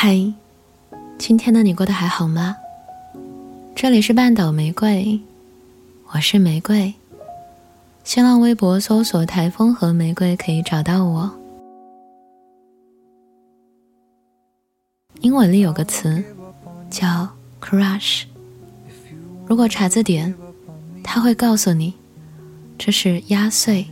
嗨，今天的你过得还好吗？这里是半岛玫瑰，我是玫瑰。新浪微博搜索“台风和玫瑰”可以找到我。英文里有个词叫 “crush”，如果查字典，它会告诉你，这是压碎、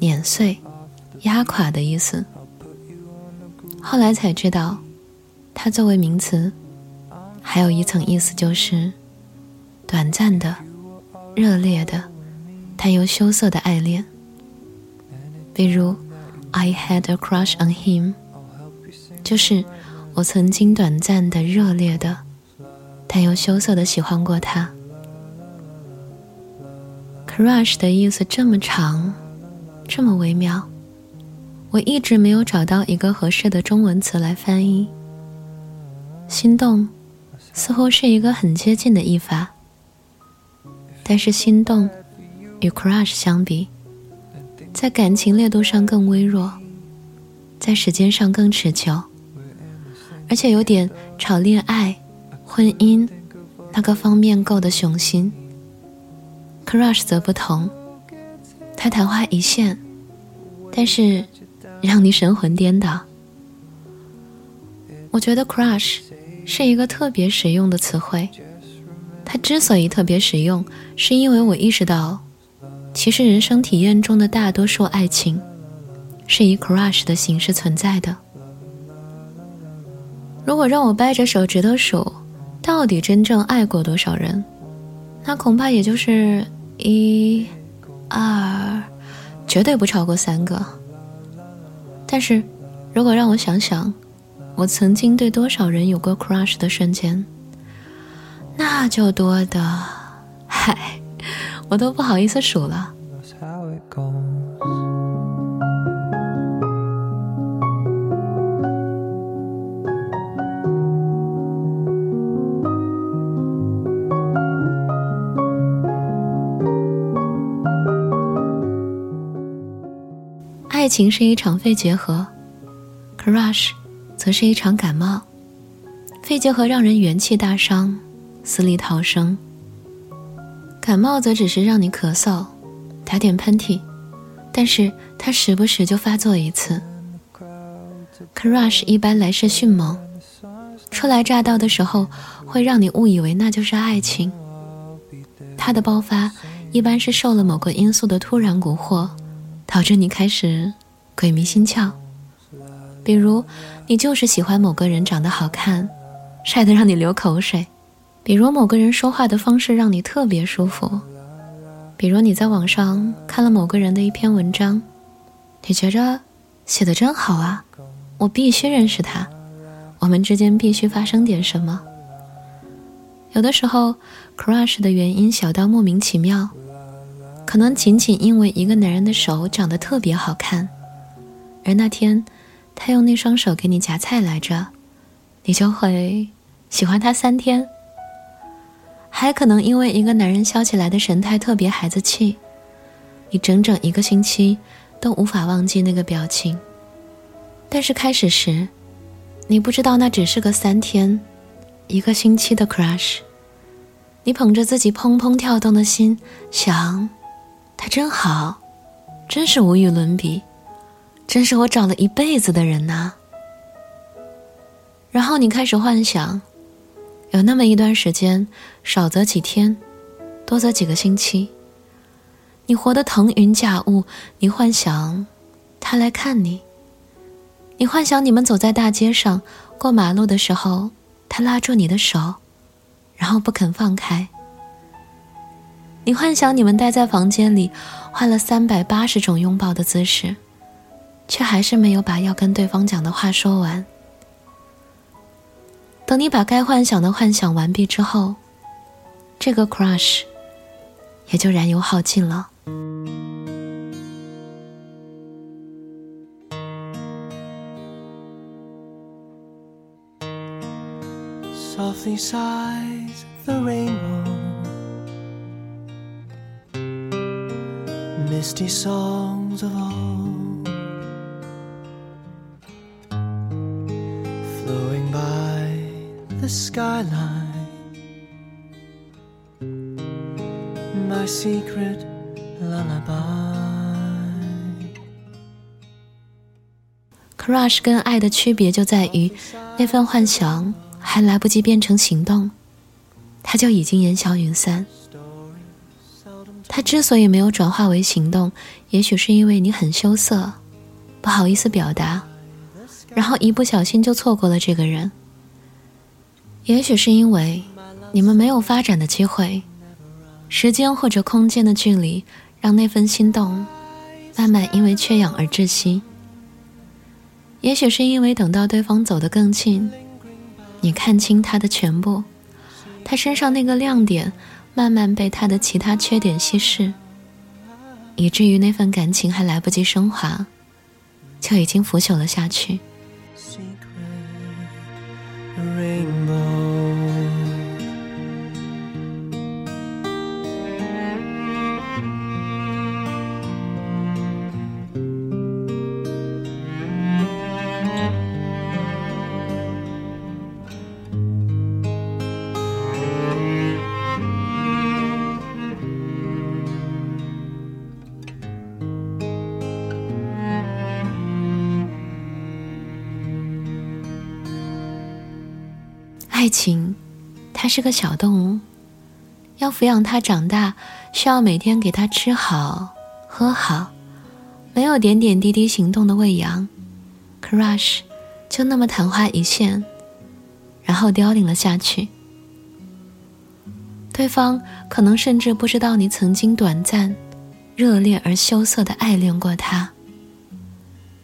碾碎、压垮的意思。后来才知道。它作为名词，还有一层意思，就是短暂的、热烈的、带有羞涩的爱恋。比如，I had a crush on him，就是我曾经短暂的、热烈的、带有羞涩的喜欢过他。crush 的意思这么长，这么微妙，我一直没有找到一个合适的中文词来翻译。心动，似乎是一个很接近的译法。但是心动与 crush 相比，在感情烈度上更微弱，在时间上更持久，而且有点朝恋爱、婚姻那个方面够的雄心。crush 则不同，它昙花一现，但是让你神魂颠倒。我觉得 crush。是一个特别实用的词汇。它之所以特别实用，是因为我意识到，其实人生体验中的大多数爱情，是以 crush 的形式存在的。如果让我掰着手指头数，到底真正爱过多少人，那恐怕也就是一、二，绝对不超过三个。但是，如果让我想想，我曾经对多少人有过 crush 的瞬间，那就多的，嗨，我都不好意思数了。爱情是一场肺结核，crush。则是一场感冒，肺结核让人元气大伤，死里逃生。感冒则只是让你咳嗽，打点喷嚏，但是它时不时就发作一次。Crush 一般来势迅猛，初来乍到的时候会让你误以为那就是爱情。它的爆发一般是受了某个因素的突然蛊惑，导致你开始鬼迷心窍。比如，你就是喜欢某个人长得好看，帅得让你流口水；比如某个人说话的方式让你特别舒服；比如你在网上看了某个人的一篇文章，你觉着写的真好啊，我必须认识他，我们之间必须发生点什么。有的时候，crush 的原因小到莫名其妙，可能仅仅因为一个男人的手长得特别好看，而那天。他用那双手给你夹菜来着，你就会喜欢他三天。还可能因为一个男人笑起来的神态特别孩子气，你整整一个星期都无法忘记那个表情。但是开始时，你不知道那只是个三天、一个星期的 crush。你捧着自己砰砰跳动的心，想，他真好，真是无与伦比。真是我找了一辈子的人呐。然后你开始幻想，有那么一段时间，少则几天，多则几个星期，你活得腾云驾雾。你幻想他来看你，你幻想你们走在大街上过马路的时候，他拉住你的手，然后不肯放开。你幻想你们待在房间里，换了三百八十种拥抱的姿势。却还是没有把要跟对方讲的话说完。等你把该幻想的幻想完毕之后，这个 crush 也就燃油耗尽了。flowing by. The skyline. My secret lullaby. Crush 跟爱的区别就在于，那份幻想还来不及变成行动，它就已经烟消云散。它之所以没有转化为行动，也许是因为你很羞涩，不好意思表达，然后一不小心就错过了这个人。也许是因为你们没有发展的机会，时间或者空间的距离让那份心动慢慢因为缺氧而窒息。也许是因为等到对方走得更近，你看清他的全部，他身上那个亮点慢慢被他的其他缺点稀释，以至于那份感情还来不及升华，就已经腐朽了下去。rainbow. 爱情，它是个小动物，要抚养它长大，需要每天给它吃好、喝好，没有点点滴滴行动的喂养，crush 就那么昙花一现，然后凋零了下去。对方可能甚至不知道你曾经短暂、热烈而羞涩的爱恋过他。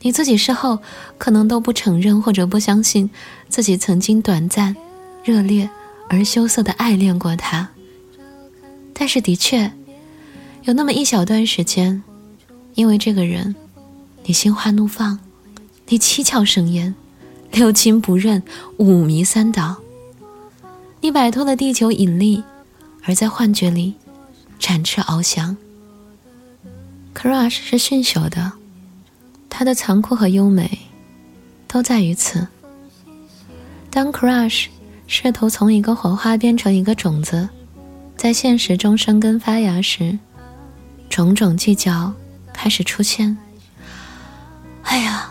你自己事后可能都不承认或者不相信自己曾经短暂。热烈而羞涩的爱恋过他，但是的确，有那么一小段时间，因为这个人，你心花怒放，你七窍生烟，六亲不认，五迷三倒，你摆脱了地球引力，而在幻觉里展翅翱翔。Crush 是驯朽的，它的残酷和优美，都在于此。当 Crush。试图从一个火花变成一个种子，在现实中生根发芽时，种种计较开始出现。哎呀，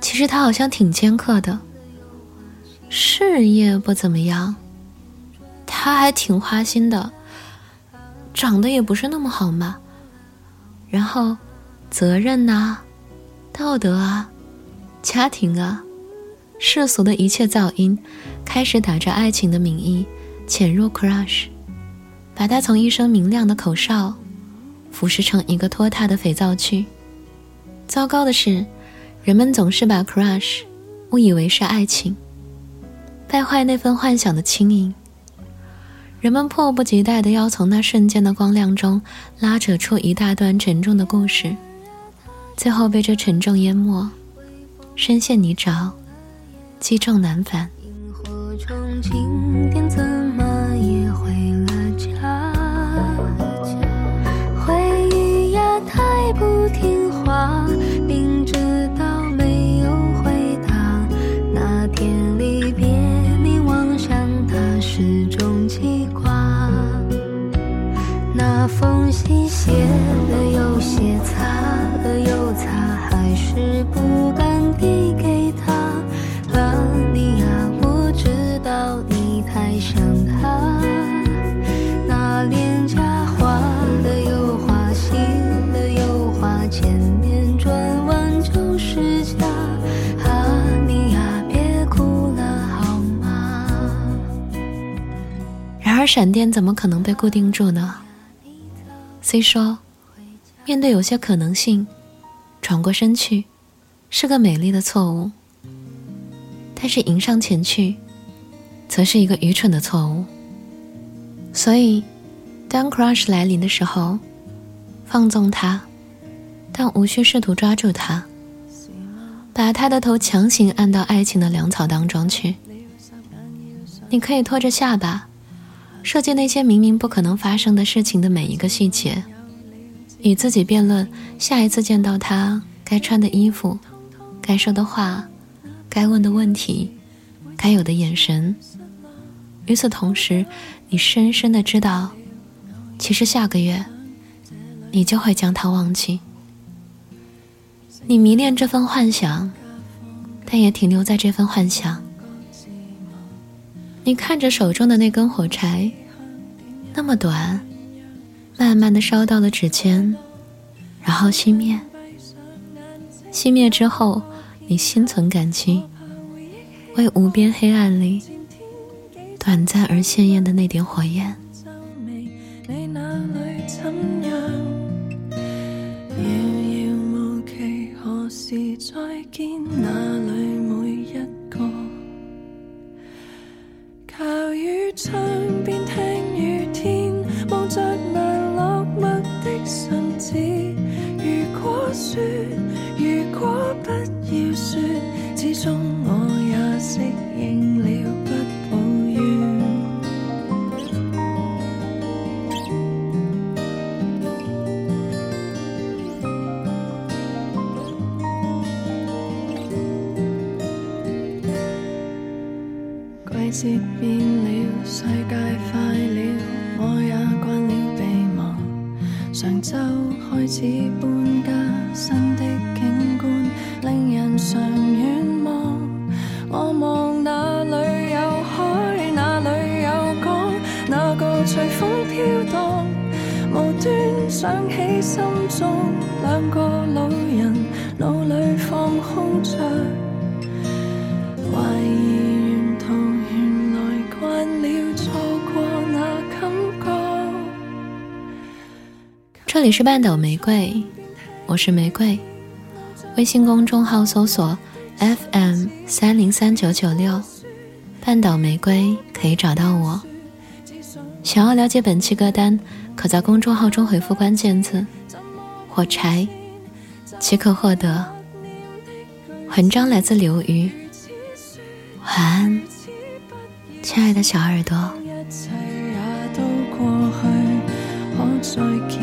其实他好像挺尖刻的，事业不怎么样，他还挺花心的，长得也不是那么好嘛。然后，责任呐，道德啊，家庭啊。世俗的一切噪音，开始打着爱情的名义潜入 Crush，把他从一声明亮的口哨，腐蚀成一个拖沓的肥皂剧。糟糕的是，人们总是把 Crush 误以为是爱情，败坏那份幻想的轻盈。人们迫不及待地要从那瞬间的光亮中拉扯出一大段沉重的故事，最后被这沉重淹没，深陷泥沼。积重难返。萤火虫今天怎而闪电怎么可能被固定住呢？C 说：“面对有些可能性，转过身去，是个美丽的错误；但是迎上前去，则是一个愚蠢的错误。所以，当 crush 来临的时候，放纵他，但无需试图抓住他，把他的头强行按到爱情的粮草当中去。你可以拖着下巴。”设计那些明明不可能发生的事情的每一个细节，与自己辩论下一次见到他该穿的衣服、该说的话、该问的问题、该有的眼神、与此同时，你深深的知道，其实下个月，你就会将他忘记。你迷恋这份幻想，但也停留在这份幻想。你看着手中的那根火柴，那么短，慢慢的烧到了指尖，然后熄灭。熄灭之后，你心存感激，为无边黑暗里短暂而鲜艳的那点火焰。再见那如果不要说，始终我也适应了不抱怨。季节变了，世界快了，我也惯了被忘。上周开始，想起心中两个老人，脑里放空着，怀疑沿途原来惯了错过那感觉。这里是半岛玫瑰，我是玫瑰。微信公众号搜索 FM 三零三九九六，半岛玫瑰可以找到我。想要了解本期歌单，可在公众号中回复关键字“火柴”，即可获得。文章来自刘瑜，晚安，亲爱的小耳朵。一切也都过去，可再见。